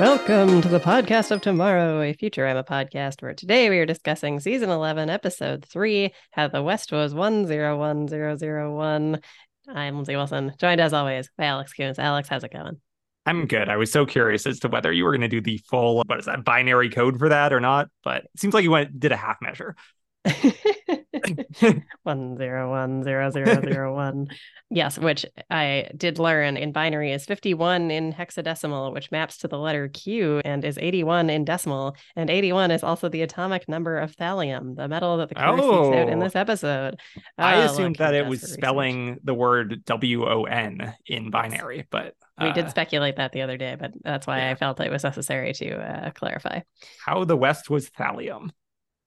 Welcome to the podcast of tomorrow, a Futurama podcast where today we are discussing season 11, episode 3, How the West Was 101001. I'm Lindsay Wilson, joined as always by Alex Kuntz. Alex, how's it going? I'm good. I was so curious as to whether you were going to do the full, what is that, binary code for that or not, but it seems like you went did a half measure. one zero one zero zero zero one. Yes, which I did learn in binary is 51 in hexadecimal, which maps to the letter Q and is 81 in decimal. And 81 is also the atomic number of thallium, the metal that the crew oh, out in this episode. I uh, assumed that it was spelling research. the word W O N in binary, but uh, we did uh, speculate that the other day, but that's why yeah. I felt it was necessary to uh, clarify. How the West was thallium.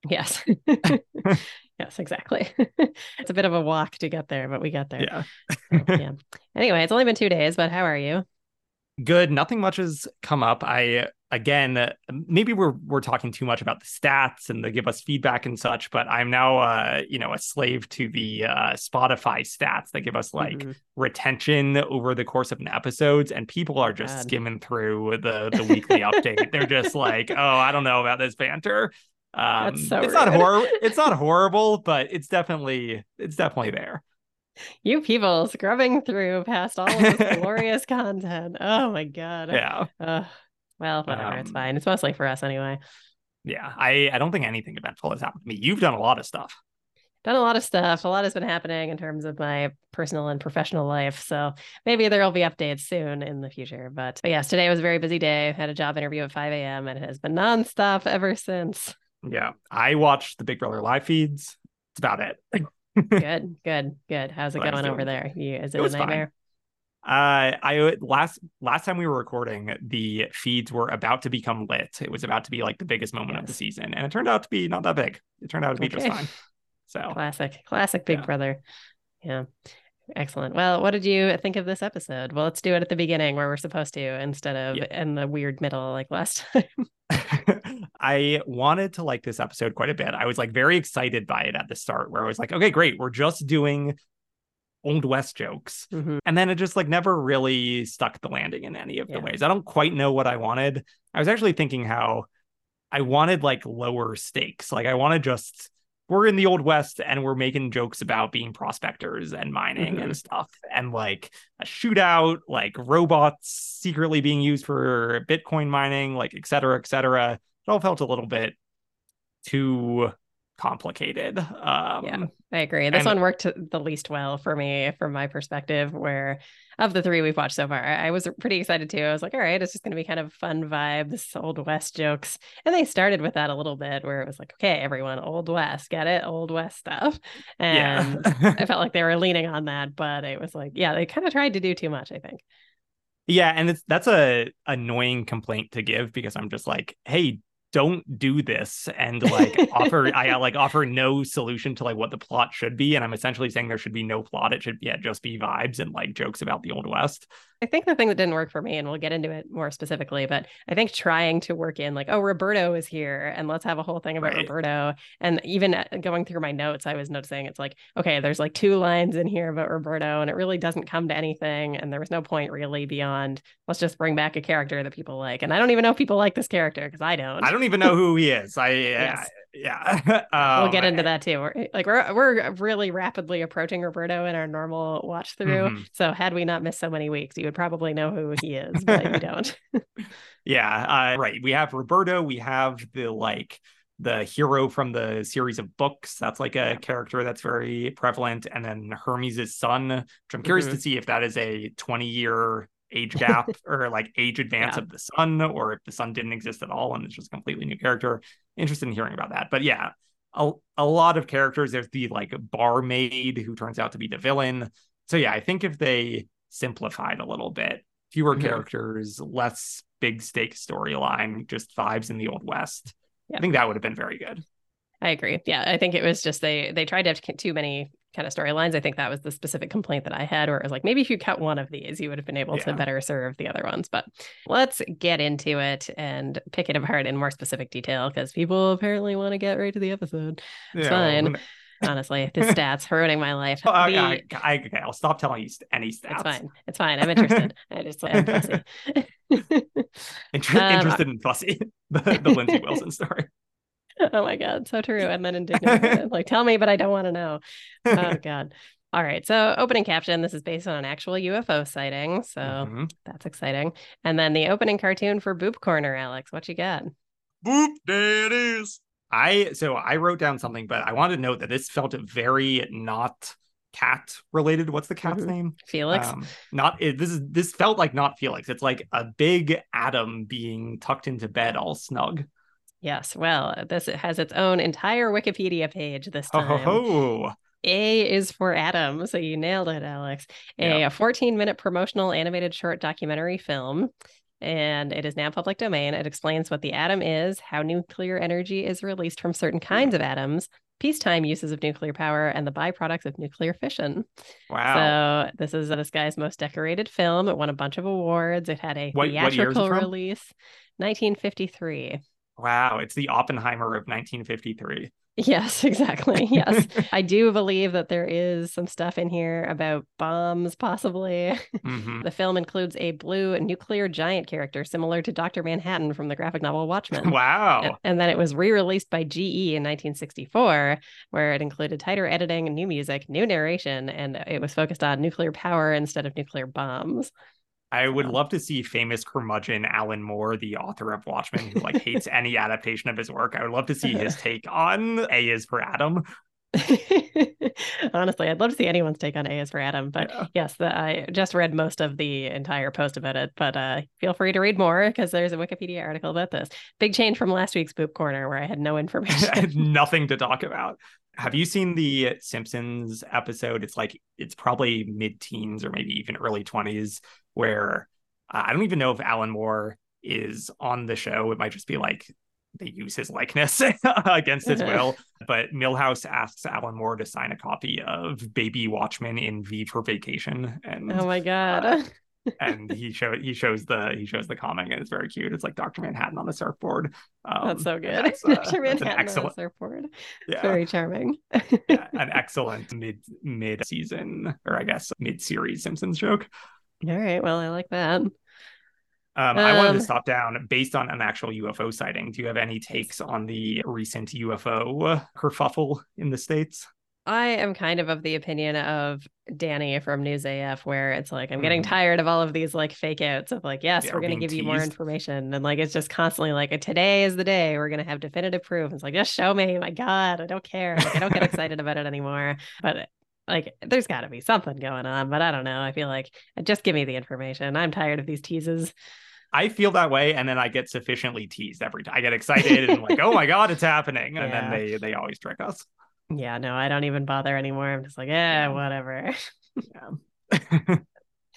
Yes. yes, exactly. it's a bit of a walk to get there, but we got there. Yeah. yeah. Anyway, it's only been two days, but how are you? Good. Nothing much has come up. I again, maybe we're we're talking too much about the stats and they give us feedback and such, but I'm now uh, you know, a slave to the uh Spotify stats that give us like mm-hmm. retention over the course of an episodes and people are just God. skimming through the the weekly update. They're just like, "Oh, I don't know about this banter." Um, so it's rude. not horrible. It's not horrible, but it's definitely it's definitely there. You people scrubbing through past all of this glorious content. Oh my god. Yeah. Uh, well, whatever. Um, it's fine. It's mostly for us anyway. Yeah, I I don't think anything eventful has happened to me. You've done a lot of stuff. Done a lot of stuff. A lot has been happening in terms of my personal and professional life. So maybe there will be updates soon in the future. But, but yes, today was a very busy day. had a job interview at 5 a.m. and it has been nonstop ever since. Yeah. I watched the Big Brother live feeds. It's about it. good, good, good. How's it going over there? You, is it, it a nightmare? Fine. Uh, I last last time we were recording, the feeds were about to become lit. It was about to be like the biggest moment yes. of the season, and it turned out to be not that big. It turned out to be okay. just fine. So classic, classic Big yeah. Brother. Yeah. Excellent. Well, what did you think of this episode? Well, let's do it at the beginning where we're supposed to instead of yeah. in the weird middle like last time. I wanted to like this episode quite a bit. I was like very excited by it at the start where I was like, okay, great. We're just doing old west jokes. Mm-hmm. And then it just like never really stuck the landing in any of yeah. the ways. I don't quite know what I wanted. I was actually thinking how I wanted like lower stakes. Like I want to just we're in the old west and we're making jokes about being prospectors and mining mm-hmm. and stuff and like a shootout like robots secretly being used for bitcoin mining like et cetera et cetera it all felt a little bit too complicated. Um, yeah, I agree. This and, one worked the least well for me from my perspective, where of the three we've watched so far, I was pretty excited too. I was like, all right, it's just going to be kind of fun vibes, Old West jokes. And they started with that a little bit where it was like, okay, everyone, Old West, get it? Old West stuff. And yeah. I felt like they were leaning on that, but it was like, yeah, they kind of tried to do too much, I think. Yeah, and it's that's a annoying complaint to give because I'm just like, hey, don't do this and like offer I like offer no solution to like what the plot should be. And I'm essentially saying there should be no plot. It should yeah, just be vibes and like jokes about the old west. I think the thing that didn't work for me, and we'll get into it more specifically, but I think trying to work in like, oh, Roberto is here, and let's have a whole thing about right. Roberto. And even uh, going through my notes, I was noticing it's like, okay, there's like two lines in here about Roberto, and it really doesn't come to anything. And there was no point really beyond let's just bring back a character that people like. And I don't even know if people like this character because I don't. I don't even know who he is. I yes. yeah. Um, we'll get into that too. We're, like we're we're really rapidly approaching roberto in our normal watch through. Mm-hmm. so had we not missed so many weeks you would probably know who he is but you don't. Yeah uh, right. We have roberto. We have the like the hero from the series of books. That's like a character that's very prevalent. And then hermes' son. Which i'm curious mm-hmm. to see if that is a 20 year age gap or like age advance yeah. of the sun, or if the sun didn't exist at all and it's just a completely new character. Interested in hearing about that. But yeah, a, a lot of characters. There's the like barmaid who turns out to be the villain. So yeah, I think if they simplified a little bit, fewer mm-hmm. characters, less big stake storyline, just vibes in the old west. Yeah. I think that would have been very good. I agree. Yeah, I think it was just they they tried to have too many kind of storylines. I think that was the specific complaint that I had, where it was like, maybe if you cut one of these, you would have been able yeah. to better serve the other ones. But let's get into it and pick it apart in more specific detail because people apparently want to get right to the episode. It's yeah, fine. honestly. The stats are ruining my life. Oh, the... I, I, okay, I'll stop telling you any stats. It's fine. It's fine. I'm interested. I just I'm fussy. Inter- um, interested in fussy. The, the Lindsay Wilson story. Oh my god, so true. And then indignant. like, tell me, but I don't want to know. Oh god. All right. So, opening caption this is based on an actual UFO sighting. So, mm-hmm. that's exciting. And then the opening cartoon for Boop Corner, Alex. What you got? Boop, there it is. I so I wrote down something, but I wanted to note that this felt very not cat related. What's the cat's mm-hmm. name? Felix. Um, not it, this is this felt like not Felix. It's like a big atom being tucked into bed all snug. Yes. Well, this has its own entire Wikipedia page this time. Oh. A is for Atom. So you nailed it, Alex. A, yeah. a 14 minute promotional animated short documentary film. And it is now public domain. It explains what the atom is, how nuclear energy is released from certain kinds of atoms, peacetime uses of nuclear power, and the byproducts of nuclear fission. Wow. So this is this guy's most decorated film. It won a bunch of awards. It had a what, theatrical what release, 1953. Wow, it's the Oppenheimer of 1953. Yes, exactly. Yes. I do believe that there is some stuff in here about bombs, possibly. Mm-hmm. the film includes a blue nuclear giant character similar to Dr. Manhattan from the graphic novel Watchmen. Wow. And, and then it was re released by GE in 1964, where it included tighter editing, new music, new narration, and it was focused on nuclear power instead of nuclear bombs. I would love to see famous curmudgeon Alan Moore, the author of Watchmen, who like hates any adaptation of his work. I would love to see his take on A is for Atom. Honestly, I'd love to see anyone's take on A is for Atom. But yeah. yes, the, I just read most of the entire post about it. But uh, feel free to read more because there's a Wikipedia article about this. Big change from last week's Boop Corner where I had no information. I had nothing to talk about. Have you seen the Simpsons episode? It's like it's probably mid-teens or maybe even early 20s where uh, I don't even know if Alan Moore is on the show. It might just be like they use his likeness against his will. But Milhouse asks Alan Moore to sign a copy of Baby Watchmen in V for Vacation. And oh my god. Uh, and he show he shows the he shows the comic and it's very cute. It's like Dr. Manhattan on the surfboard. Um, that's so good. That's, uh, Dr. Manhattan excellent, on the surfboard. Yeah. Very charming. yeah, an excellent mid mid season or I guess mid series Simpsons joke. All right. Well, I like that. Um, I wanted to um, stop down based on an actual UFO sighting. Do you have any takes on the recent UFO kerfuffle in the States? I am kind of of the opinion of Danny from News AF, where it's like, I'm getting mm. tired of all of these like fake outs of like, yes, yeah, we're going to give teased. you more information. And like, it's just constantly like, today is the day we're going to have definitive proof. It's like, just show me. My God, I don't care. Like, I don't get excited about it anymore. But like, there's got to be something going on. But I don't know. I feel like just give me the information. I'm tired of these teases. I feel that way, and then I get sufficiently teased every time. I get excited and like, oh my god, it's happening, and yeah. then they they always trick us. Yeah, no, I don't even bother anymore. I'm just like, eh, yeah, whatever. Yeah.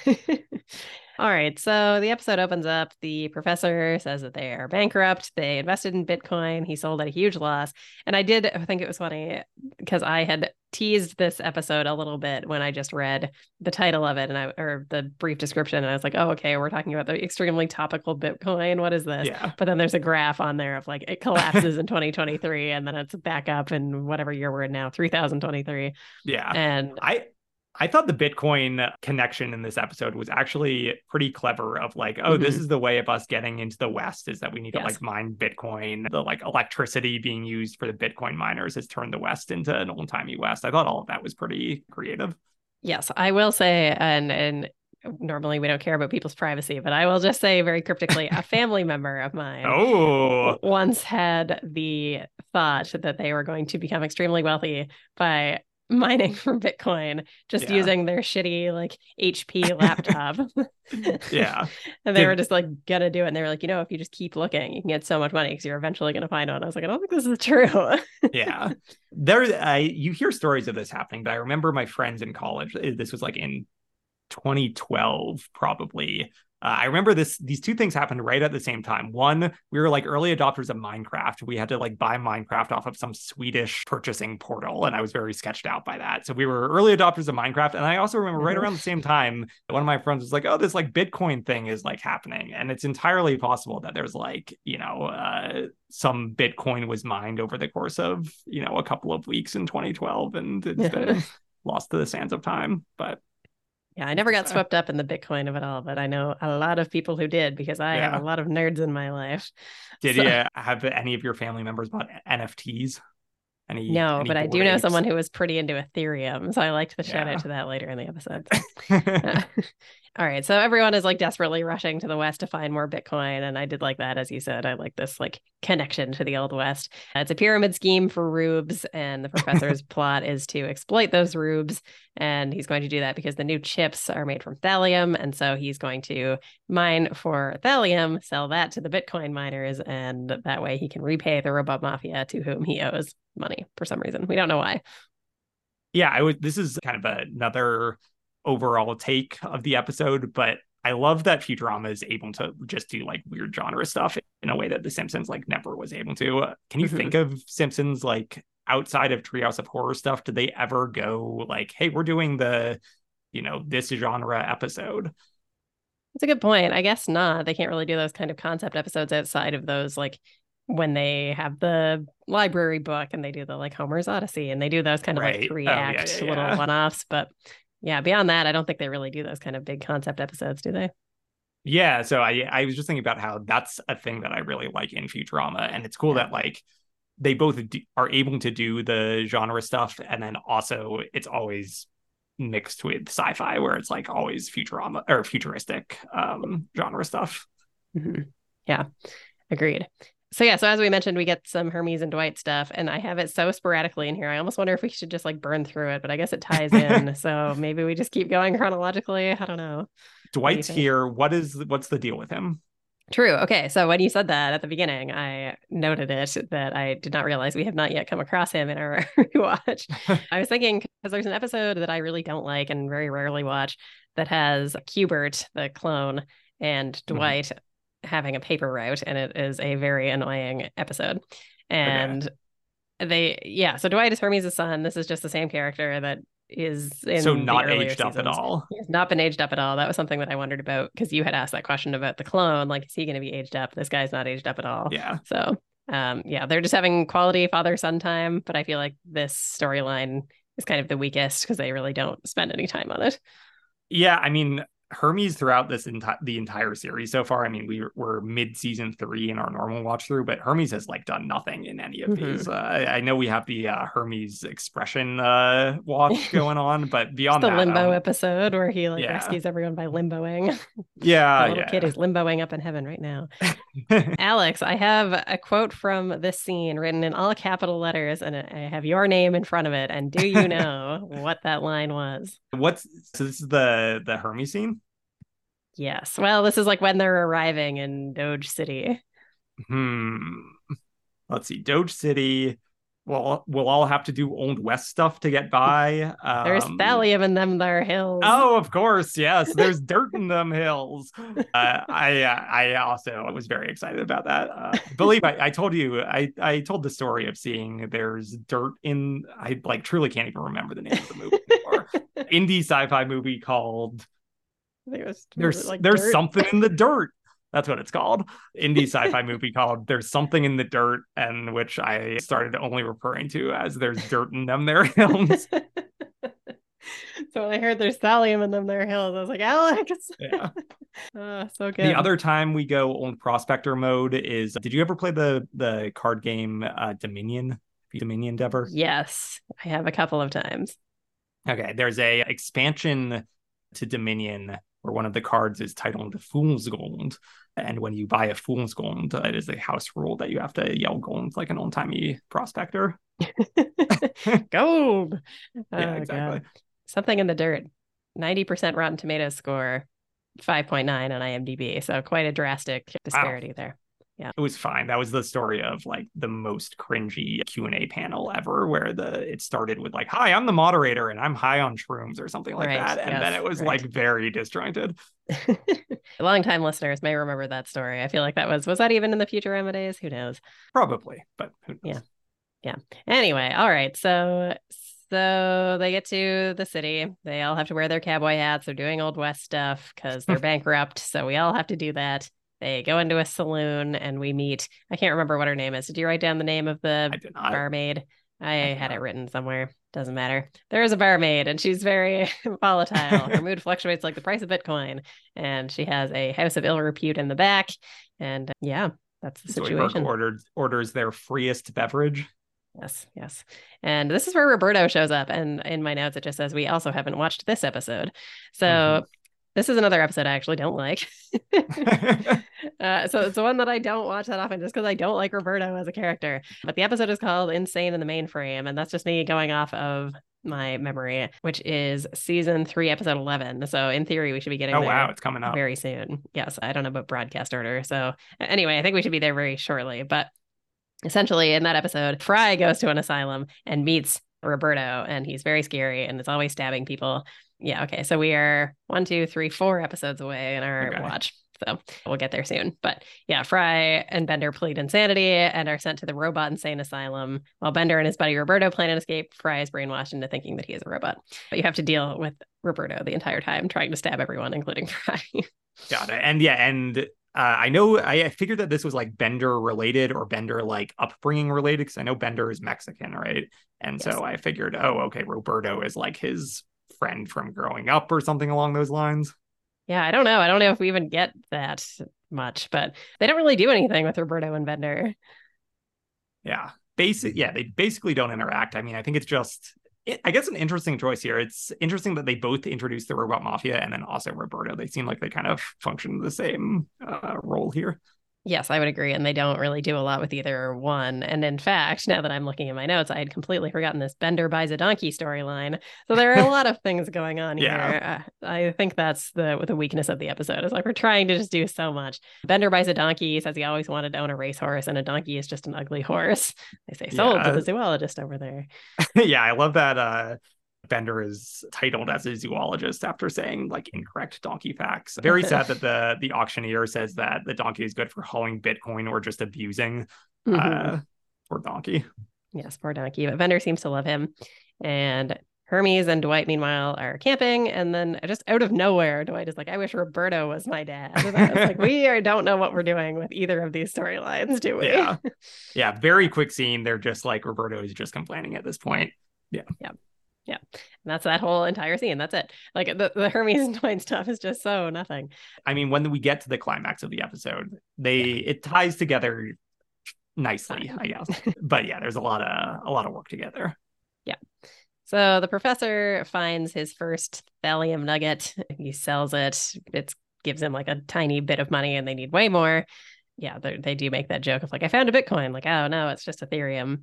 All right. So the episode opens up. The professor says that they are bankrupt. They invested in Bitcoin. He sold at a huge loss. And I did think it was funny because I had teased this episode a little bit when I just read the title of it and I or the brief description. And I was like, oh, okay, we're talking about the extremely topical Bitcoin. What is this? Yeah. But then there's a graph on there of like it collapses in 2023 and then it's back up in whatever year we're in now, 3023. Yeah. And I I thought the Bitcoin connection in this episode was actually pretty clever of like, oh, mm-hmm. this is the way of us getting into the West is that we need yes. to like mine Bitcoin. The like electricity being used for the Bitcoin miners has turned the West into an old timey West. I thought all of that was pretty creative. Yes, I will say, and and normally we don't care about people's privacy, but I will just say very cryptically, a family member of mine oh. once had the thought that they were going to become extremely wealthy by mining for Bitcoin, just yeah. using their shitty like HP laptop. yeah. and they were just like gonna do it. And they were like, you know, if you just keep looking, you can get so much money because you're eventually gonna find one. I was like, I don't think this is true. yeah. There I you hear stories of this happening, but I remember my friends in college, eh, this was like in 2012 probably Uh, I remember this; these two things happened right at the same time. One, we were like early adopters of Minecraft. We had to like buy Minecraft off of some Swedish purchasing portal, and I was very sketched out by that. So we were early adopters of Minecraft, and I also remember right around the same time, one of my friends was like, "Oh, this like Bitcoin thing is like happening," and it's entirely possible that there's like you know uh, some Bitcoin was mined over the course of you know a couple of weeks in 2012, and it's been lost to the sands of time, but. Yeah, I never got swept up in the Bitcoin of it all, but I know a lot of people who did because I yeah. have a lot of nerds in my life. Did so... you have any of your family members bought NFTs? Any, no, any but I do know someone who was pretty into Ethereum. So I liked the shout out to that later in the episode. Uh, All right. So everyone is like desperately rushing to the West to find more Bitcoin. And I did like that, as you said. I like this like connection to the Old West. It's a pyramid scheme for rubes. And the professor's plot is to exploit those rubes. And he's going to do that because the new chips are made from thallium. And so he's going to mine for thallium, sell that to the Bitcoin miners. And that way he can repay the robot mafia to whom he owes money for some reason. We don't know why. Yeah, I would. This is kind of another overall take of the episode, but I love that Futurama is able to just do like weird genre stuff in a way that The Simpsons like never was able to. Can you mm-hmm. think of Simpsons like outside of Treehouse of Horror stuff? Did they ever go like, hey, we're doing the, you know, this genre episode? That's a good point. I guess not. They can't really do those kind of concept episodes outside of those like when they have the library book and they do the like Homer's Odyssey and they do those kind of right. like three act oh, yeah, yeah, little yeah. one offs. But yeah, beyond that, I don't think they really do those kind of big concept episodes, do they? Yeah, so I I was just thinking about how that's a thing that I really like in Futurama, and it's cool yeah. that like they both do, are able to do the genre stuff, and then also it's always mixed with sci-fi, where it's like always Futurama or futuristic um, genre stuff. Mm-hmm. Yeah, agreed so yeah, so as we mentioned, we get some Hermes and Dwight stuff, and I have it so sporadically in here. I almost wonder if we should just like burn through it, but I guess it ties in. so maybe we just keep going chronologically. I don't know. Dwight's what here. What is what's the deal with him? True. Okay. So when you said that at the beginning, I noted it that I did not realize we have not yet come across him in our rewatch. I was thinking because there's an episode that I really don't like and very rarely watch that has Cubert, the clone, and mm-hmm. Having a paper route, and it is a very annoying episode. And okay. they, yeah, so Dwight is Hermes' son. This is just the same character that is in so not aged seasons. up at all. He's not been aged up at all. That was something that I wondered about because you had asked that question about the clone. Like, is he going to be aged up? This guy's not aged up at all. Yeah. So, um, yeah, they're just having quality father son time. But I feel like this storyline is kind of the weakest because they really don't spend any time on it. Yeah, I mean, Hermes throughout this entire the entire series so far. I mean, we were mid season three in our normal watch through, but Hermes has like done nothing in any of mm-hmm. these. Uh, I, I, know we have the uh, Hermes expression uh, watch going on, but beyond the that, limbo um, episode where he like yeah. rescues everyone by limboing. Yeah, the little yeah. kid is limboing up in heaven right now. Alex, I have a quote from this scene written in all capital letters, and I have your name in front of it. And do you know what that line was? What's so? This is the the Hermes scene. Yes. Well, this is like when they're arriving in Doge City. Hmm. Let's see. Doge City. Well, we'll all have to do Old West stuff to get by. Um, there's thallium in them there hills. Oh, of course, yes. There's dirt in them hills. Uh, I uh, I also was very excited about that. Uh, believe I, I told you I I told the story of seeing there's dirt in. I like truly can't even remember the name of the movie anymore. Indie sci-fi movie called was, there's like there's dirt? something in the dirt. That's what it's called. Indie sci-fi movie called "There's Something in the Dirt," and which I started only referring to as "There's dirt in them there hills." so when I heard there's thallium in them there hills, I was like, Alex. Yeah. oh, so good. The other time we go old prospector mode is. Did you ever play the the card game uh, Dominion? Dominion, Dever? Yes, I have a couple of times. Okay, there's a expansion to Dominion where one of the cards is titled Fool's Gold. And when you buy a Fool's Gold, it is a house rule that you have to yell gold like an old timey prospector. gold. yeah, oh, exactly. God. Something in the dirt. 90% Rotten Tomatoes score, 5.9 on IMDb. So quite a drastic disparity wow. there. Yeah. It was fine. That was the story of like the most cringy Q&A panel ever where the it started with like, "Hi, I'm the moderator and I'm high on shrooms" or something like Right, that. And yes, then it was right. like very disjointed. Longtime listeners may remember that story. I feel like that was was that even in the Futurama days? Who knows? Probably, but who knows? Yeah. Anyway, all right. So so they get to the city. They all have to wear their cowboy hats. They're doing old west stuff because they're bankrupt. So we all have to do that. They go into a saloon and we meet. I can't remember what her name is. Did you write down the name of the I did not. barmaid? I, did had it written somewhere. Doesn't matter. There is a barmaid and she's very volatile. Her mood fluctuates like the price of Bitcoin. And she has a house of ill repute in the back. And uh, yeah, that's the situation. ordered orders their freest beverage. Yes, yes. And this is where Roberto shows up. And in my notes, it just says we also haven't watched this episode. So Mhm. This is another episode I actually don't like. uh, so it's the one that I don't watch that often just because I don't like Roberto as a character. But the episode is called Insane in the Mainframe. And that's just me going off of my memory, which is season three, episode 11. So in theory, we should be getting oh there wow, it's coming up. very soon. Yes, I don't know about broadcast order. So anyway, I think we should be there very shortly. But essentially, in that episode, Fry goes to an asylum and meets Roberto, and he's very scary and is always stabbing people. Yeah, okay. So we are one, two, three, four episodes away in our Okay. watch. So we'll get there soon. But yeah, Fry and Bender plead insanity and are sent to the robot insane asylum. While Bender and his buddy Roberto plan an escape, Fry is brainwashed into thinking that he is a robot. But you have to deal with Roberto the entire time, trying to stab everyone, including Fry. Got it. And yeah, and uh, I know I, I figured that this was like Bender related or Bender like upbringing related because I know Bender is Mexican, right? And Yes. so I figured, oh, okay, Roberto is like his friend from growing up or something along those lines. Yeah, I don't know. I don't know if we even get that much, but they don't really do anything with Roberto and Bender. Yeah. Basic yeah, they basically don't interact. I mean, I think it's just I guess an interesting choice here. It's interesting that they both introduced the robot mafia and then also Roberto. They seem like they kind of function the same uh, role here. Yes, I would agree. And they don't really do a lot with either one. And in fact, now that I'm looking at my notes, I had completely forgotten this Bender buys a donkey storyline. So there are a lot of things going on Yeah. here. Uh, I think that's the the weakness of the episode. Is like we're trying to just do so much. Bender buys a donkey. He says he always wanted to own a racehorse, and a donkey is just an ugly horse. They say sold to the zoologist over there. yeah, I love that uh Bender is titled as a zoologist after saying like incorrect donkey facts. Very sad that the the auctioneer says that the donkey is good for hauling Bitcoin or just abusing Mhm. uh or donkey. Yes, poor donkey. But Bender seems to love him. And Hermes and Dwight, meanwhile, are camping. And then just out of nowhere, Dwight is like, I wish Roberto was my dad. And I was like, we are, don't know what we're doing with either of these storylines, do we? Yeah. yeah, very quick scene. They're just like Roberto is just complaining at this point. And that's that whole entire scene. That's it. Like the, the Hermes and Dwight stuff is just so nothing. I mean, when we get to the climax of the episode, they it ties together nicely, I guess. but yeah, there's a lot of a lot of work together. Yeah. So the professor finds his first thallium nugget. He sells it. It gives him like a tiny bit of money, and they need way more. Yeah, they they do make that joke of like, I found a Bitcoin. Like, oh no, it's just Ethereum.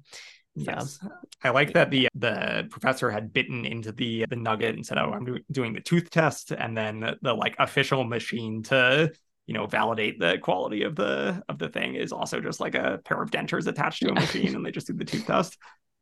So Yes. I like that the the professor had bitten into the the nugget and said, "Oh, I'm doing the tooth test," and then the, the like official machine to you know validate the quality of the of the thing is also just like a pair of dentures attached to a Yeah. machine, and they just do the tooth test.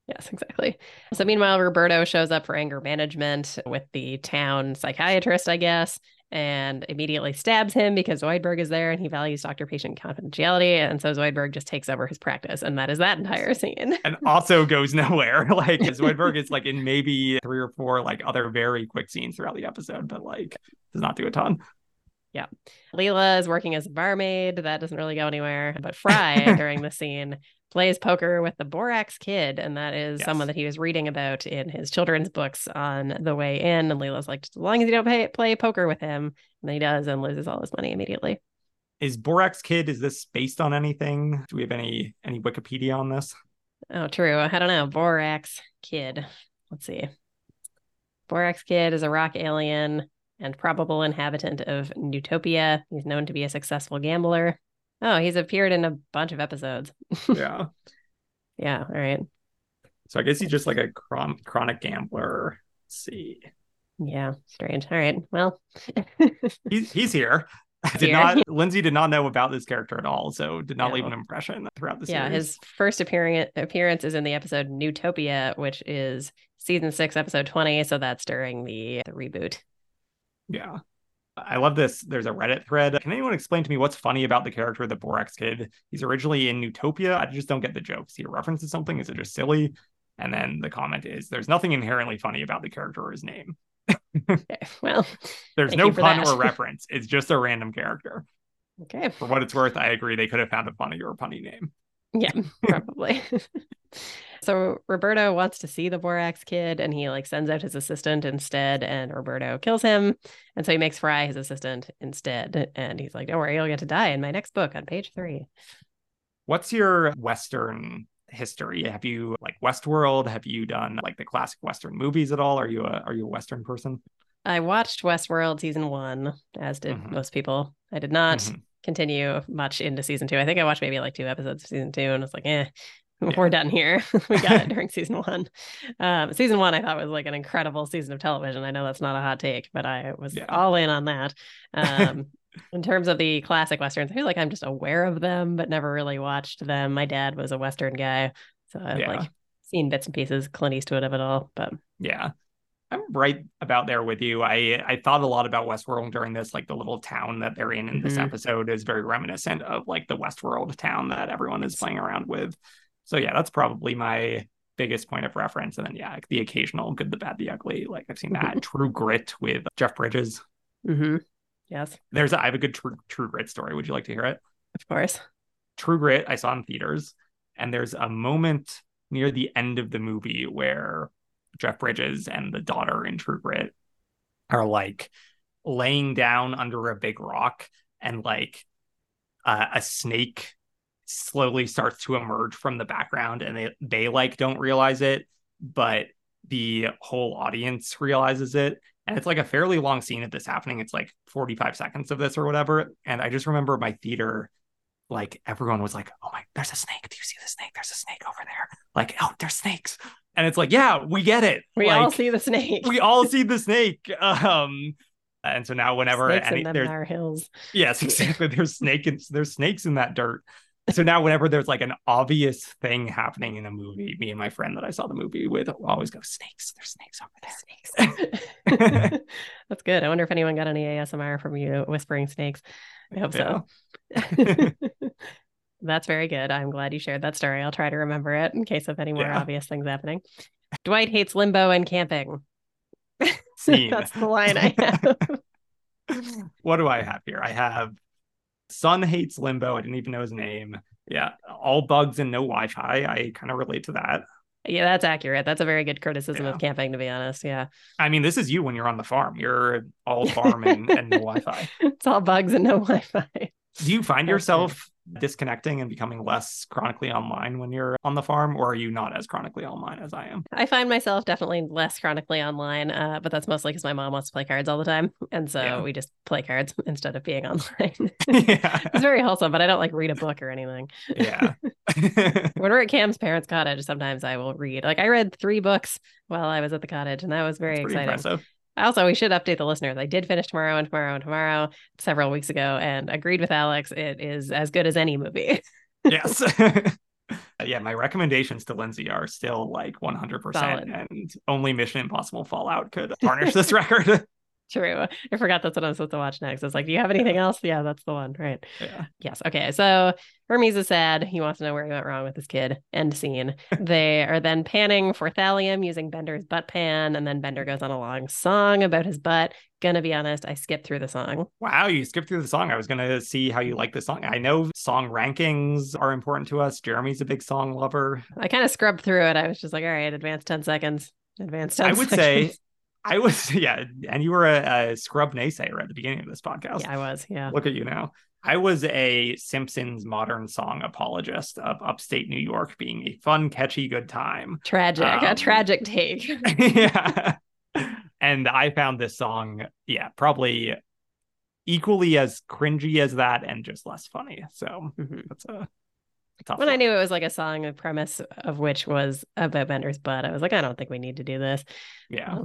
yes, exactly. So meanwhile, Roberto shows up for anger management with the town psychiatrist, I guess, and immediately stabs him because Zoidberg is there and he values doctor-patient confidentiality. And so Zoidberg just takes over his practice, and that is that entire scene. and also goes nowhere. Like Zoidberg is like in maybe three or four like other very quick scenes throughout the episode, but like does not do a ton. Yeah. Leela is working as a barmaid. That doesn't really go anywhere. But Fry, during the scene, plays poker with the Borax Kid. And that is Yes. someone that he was reading about in his children's books on the way in. And Leela's like, as long as you don't pay, play poker with him. And then he does and loses all his money immediately. Is Borax Kid is this based on anything? Do we have any any Wikipedia on this? Oh, true. I don't know. Borax Kid. Let's see. Borax Kid is a rock alien and probable inhabitant of Neutopia. He's known to be a successful gambler. Oh, he's appeared in a bunch of episodes. yeah. Yeah. All right. So I guess he's just like a chron- chronic gambler. Let's see. Yeah. Strange. All right. Well, He's he's here. I did not Lindsay did not know about this character at all, so did not no. leave an impression throughout the yeah, series. Yeah, his first appearing appearance is in the episode Neutopia, which is season six, episode 20. So that's during the, the reboot. Yeah. I love this. There's a Reddit thread. Can anyone explain to me what's funny about the character of the Borax kid? He's originally in Neutopia. I just don't get the jokes. He references something. Is it just silly? And then the comment is there's nothing inherently funny about the character or his name. okay, well, there's no pun or reference. It's just a random character. Okay. For what it's worth, I agree. They could have found a funny or punny name. Yeah, probably. so Roberto wants to see the Borax kid and he like sends out his assistant instead and Roberto kills him. And so he makes Fry his assistant instead. And he's like, Don't worry, you'll get to die in my next book on page three. What's your Western history? Have you like Westworld? Have you done like the classic Western movies at all? Are you a are you a Western person? I watched Westworld season one, as did mm-hmm. most people. I did not mm-hmm. continue much into season two. I think I watched maybe like two episodes of season two and was like, eh, yeah. we're done here. we got it during season one. Um, season one, I thought was like an incredible season of television. I know that's not a hot take, but I was yeah. all in on that. Um, in terms of the classic westerns, I feel like I'm just aware of them, but never really watched them. My dad was a western guy, so I've yeah. like seen bits and pieces, Clint Eastwood of it all. But yeah, I'm right about there with you. I I thought a lot about Westworld during this, like the little town that they're in in this mm-hmm. episode is very reminiscent of like the Westworld town that everyone is playing around with. So yeah, that's probably my biggest point of reference. And then yeah, the occasional good, the bad, the ugly. Like I've seen that True Grit with Jeff Bridges. Mm-hmm. Yes. There's a, I have a good True True Grit story. Would you like to hear it? Of course. True Grit I saw in theaters, and there's a moment near the end of the movie where Jeff Bridges and the daughter in True Grit are like laying down under a big rock and like uh, a snake slowly starts to emerge from the background and they they like don't realize it but the whole audience realizes it. And it's like a fairly long scene of this happening. It's like 45 seconds of this or whatever. And i just remember my theater like everyone was like oh my there's a snake. Do you see the snake? There's a snake over there. Like oh there's snakes. And it's like yeah we get it. We like, all see the snake. we all see the snake. Um and so now whenever snakes any, in there's our hills. Yes exactly. There's snake and there's snakes in that dirt so now whenever there's like an obvious thing happening in a movie me and my friend that i saw the movie with always go snakes there's snakes over there. Snakes. That's good. I wonder if anyone got any asmr from you whispering snakes. I hope yeah. so that's very good. I'm glad you shared that story. I'll try to remember it in case of any more yeah. obvious things happening. Dwight hates limbo and camping. That's the line i have. What do i have here? I have Son hates Limbo. I didn't even know his name. Yeah, all bugs and no Wi-Fi. I kind of relate to that. Yeah, that's accurate. That's a very good criticism yeah. of camping, to be honest. Yeah. I mean, this is you when you're on the farm. You're all farm and, and no Wi-Fi. It's all bugs and no Wi-Fi. Do you find yourself disconnecting and becoming less chronically online when you're on the farm, or are you not as chronically online as I am? I find myself definitely less chronically online, uh, but that's mostly because my mom wants to play cards all the time, and so yeah. we just play cards instead of being online. yeah. it's very wholesome, but I don't like read a book or anything. Yeah. when we're at Cam's parents' cottage, sometimes I will read. Like I read three books while I was at the cottage, and that was very exciting. Impressive. Also, we should update the listeners. I did finish tomorrow and tomorrow and tomorrow several weeks ago and agreed with Alex. It is as good as any movie. yes. yeah, my recommendations to Lindsay are still like 100%. Solid. And only Mission Impossible Fallout could tarnish this record. True. I forgot that's what I'm supposed to watch next. It's like, do you have anything else? Yeah, that's the one. Right. Yeah. Yes. Okay. So Hermes is sad. He wants to know where he went wrong with his kid. End scene. they are then panning for thallium using Bender's butt pan. And then Bender goes on a long song about his butt. Gonna be honest, I skipped through the song. Wow, you skipped through the song. I was gonna see how you mm-hmm. like the song. I know song rankings are important to us. Jeremy's a big song lover. I kind of scrubbed through it. I was just like, all right, advance 10 seconds. Advance 10 I would seconds. say I was, yeah, and you were a, a, scrub naysayer at the beginning of this podcast. Yeah, I was. Yeah. Look at you now. I was a Simpsons modern song apologist of upstate New York being a fun, catchy, good time. Tragic, um, a tragic take. yeah. And I found this song, yeah, probably equally as cringy as that and just less funny. So mm-hmm. that's a top. when one. I knew it was like a song, the premise of which was about Bender's butt, I was like, I don't think we need to do this. Yeah.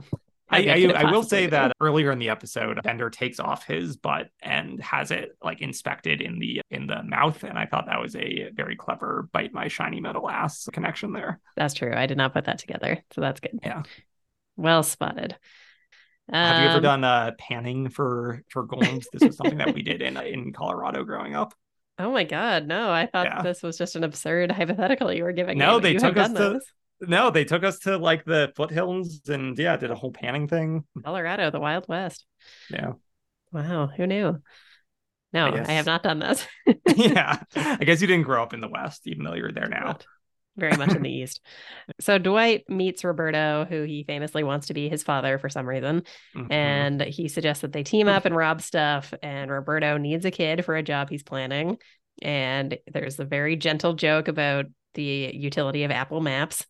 I, I, I will say that earlier in the episode, Bender takes off his butt and has it like inspected in the in the mouth, and I thought that was a very clever bite my shiny metal ass connection there. That's true. I did not put that together, so that's good. Yeah, well spotted. Have you ever um, done uh, panning for for golems? this was something that we did in in Colorado growing up. Oh my god, no! I thought yeah. this was just an absurd hypothetical you were giving. No, me, they took us to. No, they took us to like the foothills and yeah, did a whole panning thing. Colorado, the Wild West. Yeah. Wow, who knew? No, I, I have not done this. yeah. I guess you didn't grow up in the West, even though you're there now. Not very much in the East. So Dwight meets Roberto, who he famously wants to be his father for some reason. Mm-hmm. And he suggests that they team up and rob stuff. And Roberto needs a kid for a job he's planning. And there's a very gentle joke about the utility of Apple Maps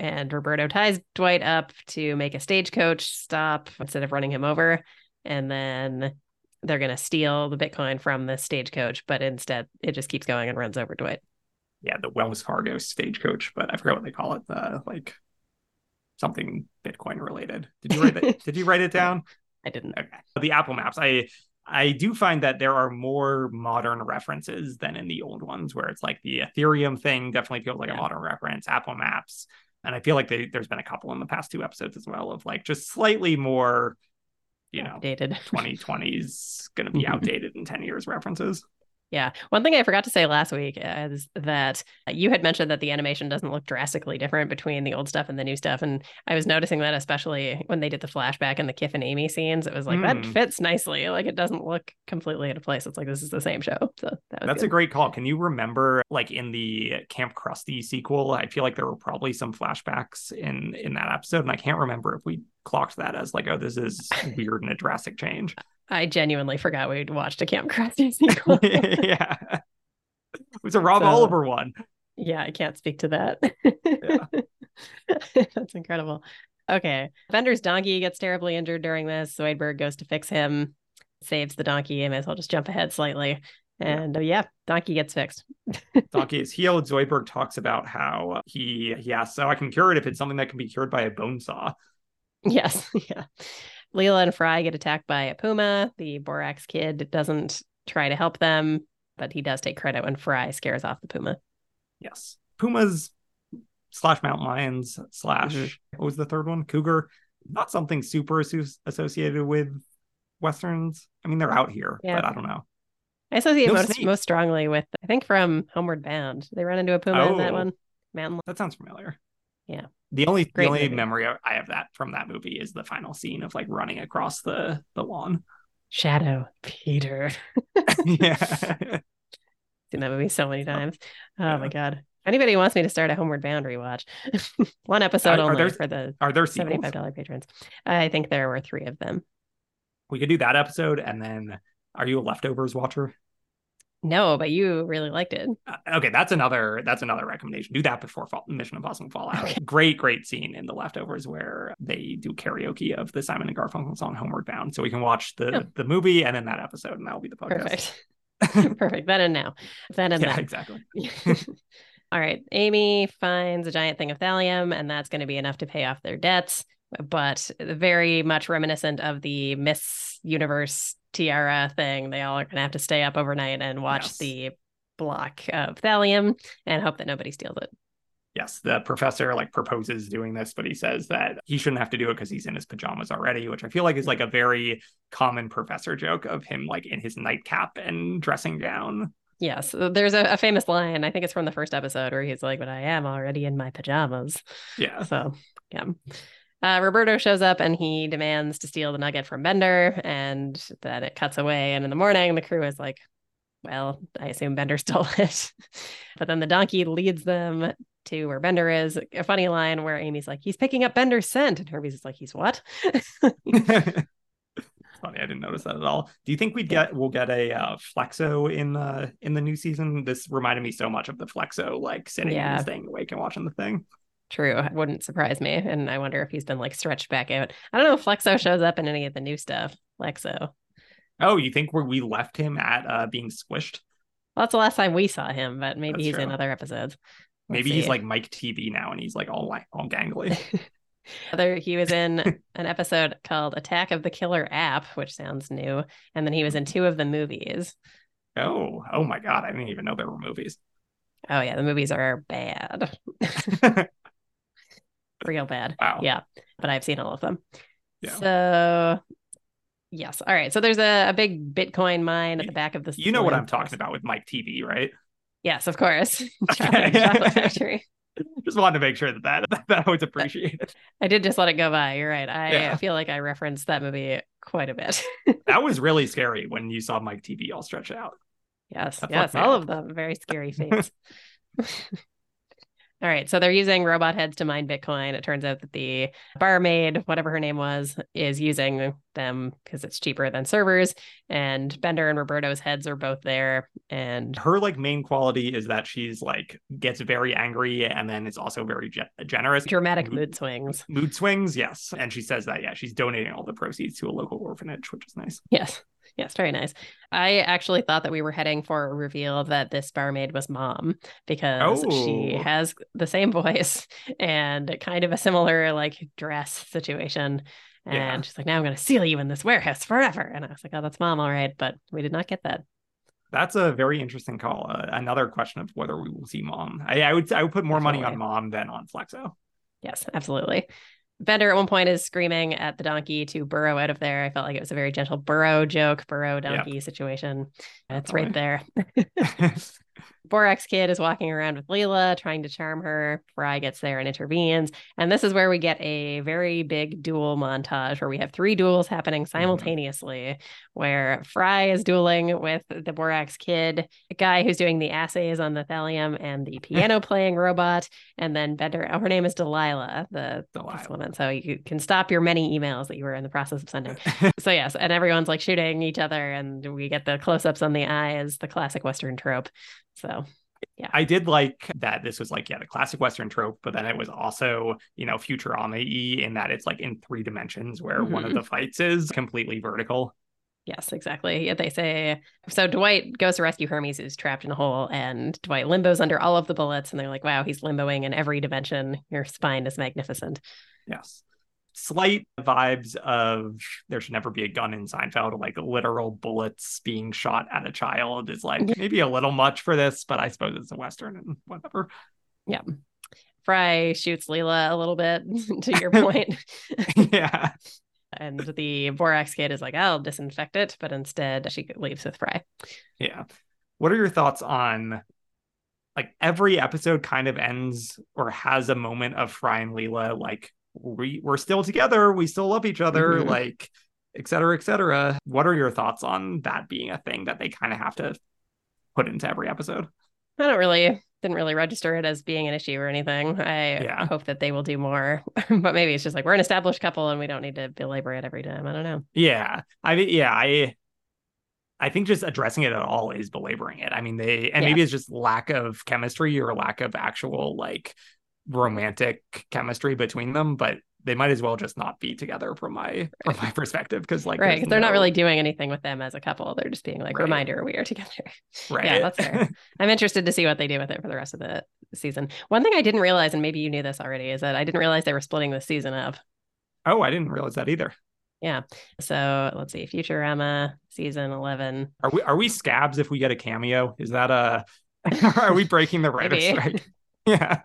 and Roberto ties Dwight up to make a stagecoach stop instead of running him over. And then they're going to steal the Bitcoin from the stagecoach, but instead it just keeps going and runs over Dwight. Yeah, the Wells Fargo stagecoach, but I forget what they call it. The like something Bitcoin related. Did you write it? did you write it down? I didn't. Okay. The Apple Maps. I I do find that there are more modern references than in the old ones, where it's like the Ethereum thing definitely feels like yeah. a modern reference. Apple Maps and I feel like they, there's been a couple in the past two episodes as well of like just slightly more, you know, outdated. 2020s going to be outdated in 10 years references. Yeah. One thing I forgot to say last week is that you had mentioned that the animation doesn't look drastically different between the old stuff and the new stuff. And I was noticing that, especially when they did the flashback and the Kiff and Amy scenes, it was like, mm. that fits nicely. Like it doesn't look completely out of place. It's like, this is the same show. So that that's good. a great call. Can you remember, like in the Camp Krusty sequel, I feel like there were probably some flashbacks in, in that episode. And I can't remember if we clocked that as like, oh, this is weird and a drastic change. I genuinely forgot we'd watched a Camp Krusty sequel. yeah. It was a Rob so, Oliver one. Yeah, I can't speak to that. That's incredible. Okay. Bender's donkey gets terribly injured during this. Zoidberg goes to fix him, saves the donkey. I may as well just jump ahead slightly. And uh, yeah, donkey gets fixed. donkey is healed. Zoidberg talks about how he he asks, "So I can cure it if it's something that can be cured by a bone saw." Yes. Yeah. Leela and Fry get attacked by a puma. The Borax kid doesn't try to help them, but he does take credit when Fry scares off the puma. Yes. Pumas slash mountain lions slash mm-hmm. what was the third one? Cougar. Not something super associated with westerns. I mean, they're out here, yeah. but I don't know. I associate no most, most strongly with I think from Homeward Bound. They run into a puma oh, in that oh. one. Mountain. That sounds familiar. Yeah. The only Great the only movie. memory I have that from that movie is the final scene of like running across the the lawn. Shadow Peter. yeah. Seen that movie so many oh, times. Oh yeah. my god. Anybody wants me to start a Homeward Bound rewatch, one episode are, only are there, for the are there seventy five dollar patrons. I think there were three of them. We could do that episode, and then are you a leftovers watcher? No, but you really liked it. Uh, okay, that's another that's another recommendation. Do that before Fall, Mission Impossible Fallout. Okay. Great, great scene in The Leftovers where they do karaoke of the Simon and Garfunkel song Homeward Bound. So we can watch the oh. the movie and then that episode, and that will be the podcast. Perfect. Perfect. Then and now. Then and yeah, then. exactly. All right. Amy finds a giant thing of thallium, and that's going to be enough to pay off their debts. But very much reminiscent of the Miss Universe tiara thing. They all are going to have to stay up overnight and watch yes. the block of thallium and hope that nobody steals it. Yes, the professor like proposes doing this, but he says that he shouldn't have to do it because he's in his pajamas already, which I feel like is like a very common professor joke of him like in his nightcap and dressing gown. Yes, there's a, a, famous line. I think it's from the first episode where he's like, "But I am already in my pajamas." Yeah. So yeah. Uh, Roberto shows up and he demands to steal the nugget from Bender, and then it cuts away. And in the morning, the crew is like, well, I assume Bender stole it. but then the donkey leads them to where Bender is. A funny line where Amy's like, he's picking up Bender's scent. And Herbie's like, he's what? funny. I didn't notice that at all. Do you think we'd get we'll get a uh, Flexo in the in the new season? This reminded me so much of the Flexo, like sitting yeah. and staying awake and watching the thing. True. It wouldn't surprise me. And I wonder if he's been like stretched back out. I don't know if Flexo shows up in any of the new stuff. Flexo. Oh, you think we we left him at uh, being squished? Well, that's the last time we saw him, but maybe that's he's true. in other episodes. Let's maybe see. he's like Mike TV now and he's like all like all gangly. Other, he was in an episode called Attack of the Killer App, which sounds new. And then he was in two of the movies. Oh, oh my God. I didn't even know there were movies. Oh, yeah. The movies are bad. Real bad. Wow. Yeah. But I've seen all of them. Yeah. So, yes. All right. So there's a, a big Bitcoin mine at the back of the. You know what I'm talking about with Mike TV, right? Yes, of course. Okay. Chocolate Factory. Just wanted to make sure that that, that was appreciated. I did just let it go by. You're right. I Yeah. feel like I referenced that movie quite a bit. that was really scary when you saw Mike TV all stretched out. yes, That yes, all of them very scary things. All right, so they're using robot heads to mine Bitcoin. It turns out that the barmaid, whatever her name was, is using them because it's cheaper than servers. And Bender and Roberto's heads are both there. And Her like main quality is that she's like gets very angry and then it's also very ge- generous. dramatic Mood- mood swings. Mood swings, yes. And she says that, yeah, she's donating all the proceeds to a local orphanage, which is nice. Yes. Yes, very nice. I actually thought that we were heading for a reveal that this barmaid was mom because she Oh. has the same voice and kind of a similar like dress situation. And Yeah. she's like, now I'm going to seal you in this warehouse forever. And I was like, oh, that's mom. All right. But we did not get that. That's a very interesting call. Uh, another question of whether we will see mom. I, I would I would put more money on mom than on Flexo. Yes, absolutely. Bender at one point is screaming at the donkey to burrow out of there. I felt like it was a very gentle burrow joke, burrow donkey situation. It's right there. Borax Kid is walking around with Leela, trying to charm her. Fry gets there and intervenes. And this is where we get a very big duel montage where we have three duels happening mm-hmm. simultaneously, where Fry is dueling with the Borax Kid, a guy who's doing the assays on the thallium and the piano playing robot. And then Bender, oh, her name is Delilah, the Delilah. woman. So you can stop your many emails that you were in the process of sending. So yes, and everyone's like shooting each other, and we get the close-ups on the eyes, the classic Western trope. So yeah. I did like that this was like, yeah, the classic Western trope, but then it was also, you know, Futurama y in that it's like in three dimensions where one of Mhm. the fights is completely vertical. Yes, exactly. Yeah, they say so. Dwight goes to rescue Hermes, who's trapped in a hole, and Dwight limbos under all of the bullets, and they're like, "Wow, he's limboing in every dimension. Your spine is magnificent." Yes. Slight vibes of there should never be a gun in Seinfeld, like literal bullets being shot at a child is like mm-hmm. maybe a little much for this, but I suppose it's a Western and whatever. Yeah. Fry shoots Leela a little bit, to your point, yeah. And the Borax kid is like, "I'll disinfect it," but instead she leaves with Fry. Yeah. What are your thoughts on like every episode kind of ends or has a moment of Fry and Leela like we we're still together, we still love each other, Mhm. like et cetera, et cetera. What are your thoughts on that being a thing that they kind of have to put into every episode? I don't really didn't really register it as being an issue or anything. I Yeah. hope that they will do more, but maybe it's just like we're an established couple and we don't need to belabor it every time. I don't know. Yeah. I mean, yeah, I I think just addressing it at all is belaboring it. I mean, they and Yeah. maybe it's just lack of chemistry or lack of actual like romantic chemistry between them, but they might as well just not be together from my from my perspective because like right? They're not really doing anything with them as a couple. They're just being like, Right. reminder, we are together. right. Yeah, that's fair. I'm interested to see what they do with it for the rest of the season. One thing I didn't realize, and maybe you knew this already, is that I didn't realize they were splitting the season up. oh, I didn't realize that either. Yeah. So let's see, Futurama season 11. Are we are we scabs if we get a cameo? Is that a are we breaking the writer's strike? Yeah.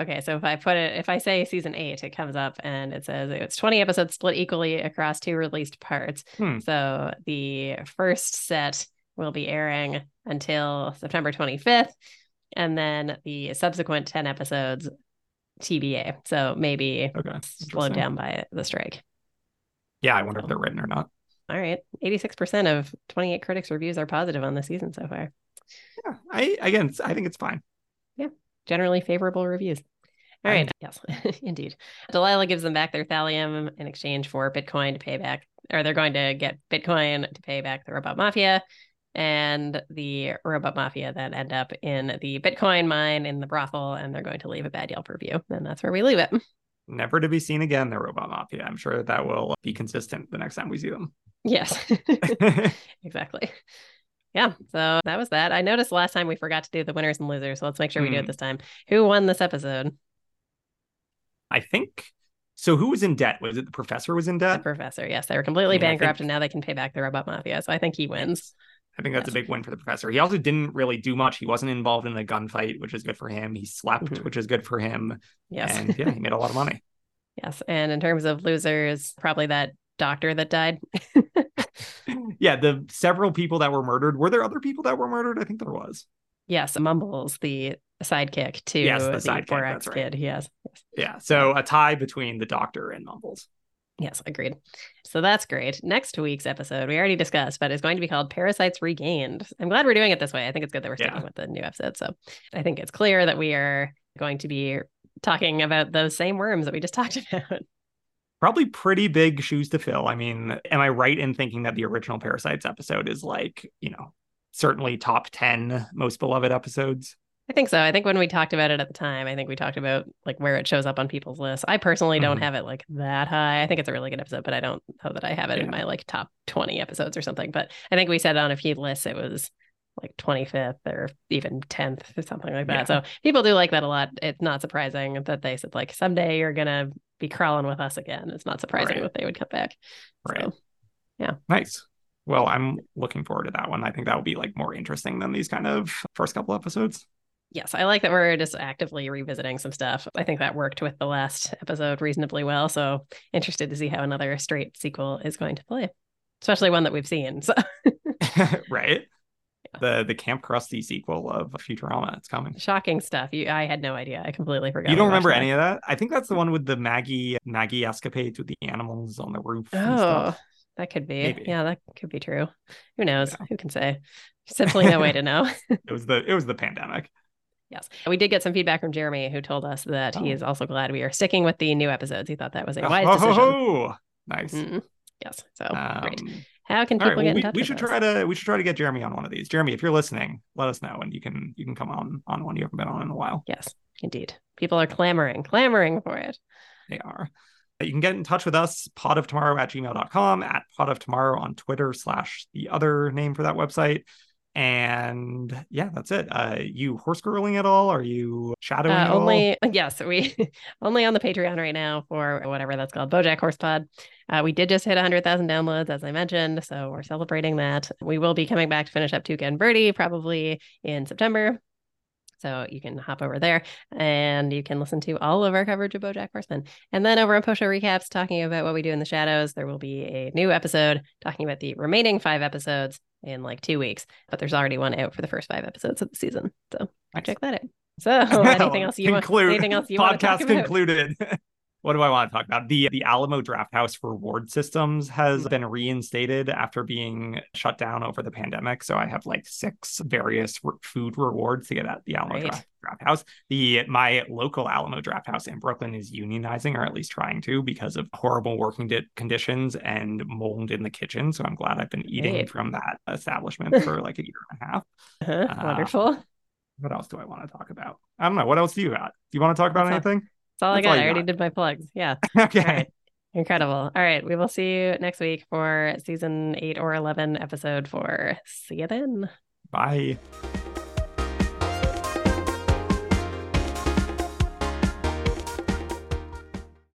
Okay, so if I put it, if I say season eight, it comes up and it says it's 20 episodes split equally across two released parts. Hmm. So the first set will be airing until September 25th, and then the subsequent 10 episodes TBA. So maybe Okay. slowed down by the strike. Yeah, I wonder if they're written or not. All right. 86% of 28 critics reviews are positive on the season so far. Yeah. I again I think it's fine. Yeah, generally favorable reviews. All I- Yes, indeed. Delilah gives them back their thallium in exchange for Bitcoin to pay back, or they're going to get Bitcoin to pay back the robot mafia. And the robot mafia then end up in the Bitcoin mine in the brothel, and they're going to leave a bad Yelp review. And that's where we leave it. Never to be seen again, the robot mafia. I'm sure that will be consistent the next time we see them. Yes, exactly. Yeah, so that was that. I noticed last time we forgot to do the winners and losers, so let's make sure we do it Hmm. this time. Who won this episode? I think So who was in debt? Was it the professor was in debt? The professor, yes. They were completely yeah, bankrupt think... and now they can pay back the robot mafia. So I think he wins. I think that's yes. a big win for the professor. He also didn't really do much. He wasn't involved in the gunfight, which is good for him. He slept, mm-hmm. which is good for him. Yes. And yeah, he made a lot of money. Yes. And in terms of losers, probably that doctor that died. yeah, the several people that were murdered. Were there other people that were murdered? I think there was. Yes, Mumbles, the sidekick to yes, the, the sidekick, Borax right. kid. Yes. yes. Yeah. So a tie between the doctor and Mumbles. Yes, agreed. So that's great. Next week's episode, we already discussed, but is going to be called Parasites Regained. I'm glad we're doing it this way. I think it's good that we're sticking yeah. with the new episode. So I think it's clear that we are going to be talking about those same worms that we just talked about. Probably pretty big shoes to fill. I mean, am I right in thinking that the original Parasites episode is like, you know, certainly top 10 most beloved episodes? I think so. I think when we talked about it at the time, I think we talked about like where it shows up on people's lists. I personally don't mm-hmm. have it like that high. I think it's a really good episode, but I don't know that I have it yeah. in my like top 20 episodes or something. But I think we said on a few lists it was like 25th or even 10th or something like that. Yeah. So people do like that a lot. It's not surprising that they said like someday you're gonna be crawling with us again. It's not surprising right. that they would come back. Right. So, yeah. Nice. Well, I'm looking forward to that one. I think that will be like more interesting than these kind of first couple episodes. Yes, I like that we're just actively revisiting some stuff. I think that worked with the last episode reasonably well. So interested to see how another straight sequel is going to play, especially one that we've seen. So right. The the Camp Krusty sequel of Futurama. It's coming. Shocking stuff. You I had no idea. I completely forgot. You don't remember any of that? I think that's the one with the Maggie Maggie escapades with the animals on the roof. Oh, that could be. Maybe. Yeah, that could be true. Who knows? Yeah. Who can say? Simply no way to know. it was the it was the pandemic. Yes. We did get some feedback from Jeremy, who told us that oh. he is also glad we are sticking with the new episodes. He thought that was a wise oh, decision. Oh, nice. Mm-hmm. Yes. So um, great. How can people right, well, get in we, touch? We should us? try to we should try to get Jeremy on one of these. Jeremy, if you're listening, let us know, and you can you can come on on one you haven't been on in a while. Yes, indeed. People are clamoring, clamoring for it. They are. You can get in touch with us, pod of tomorrow at gmail.com, at pod of tomorrow on Twitter slash the other name for that website. And yeah, that's it. Uh, you horse girling at all? Are you shadowing? Uh, only yes, we only on the Patreon right now for whatever that's called, BoJack Horse Pod. Uh, we did just hit 100,000 downloads, as I mentioned, so we're celebrating that. We will be coming back to finish up Tuca and Birdie probably in September. So you can hop over there and you can listen to all of our coverage of Bojack Horseman. And then over on Post Show Recaps, talking about what we do in the shadows, there will be a new episode talking about the remaining five episodes in like two weeks. But there's already one out for the first five episodes of the season. So check that out. So anything else you Conclude. want? Anything else you Podcast want to talk concluded. what do I want to talk about? The the Alamo Drafthouse reward systems has been reinstated after being shut down over the pandemic. So I have like six various re- food rewards to get at the Alamo Draft, Draft House. The my local Alamo Drafthouse in Brooklyn is unionizing, or at least trying to, because of horrible working di- conditions and mold in the kitchen. So I'm glad I've been eating Great. from that establishment for like a year and a half. Uh-huh. Uh, Wonderful. What else do I want to talk about? I don't know. What else do you got? Do you want to talk about That's anything? That's all That's I got. All I already got. did my plugs. Yeah. okay. Incredible. All right. We will see you next week for season eight or 11, episode four. See you then. Bye.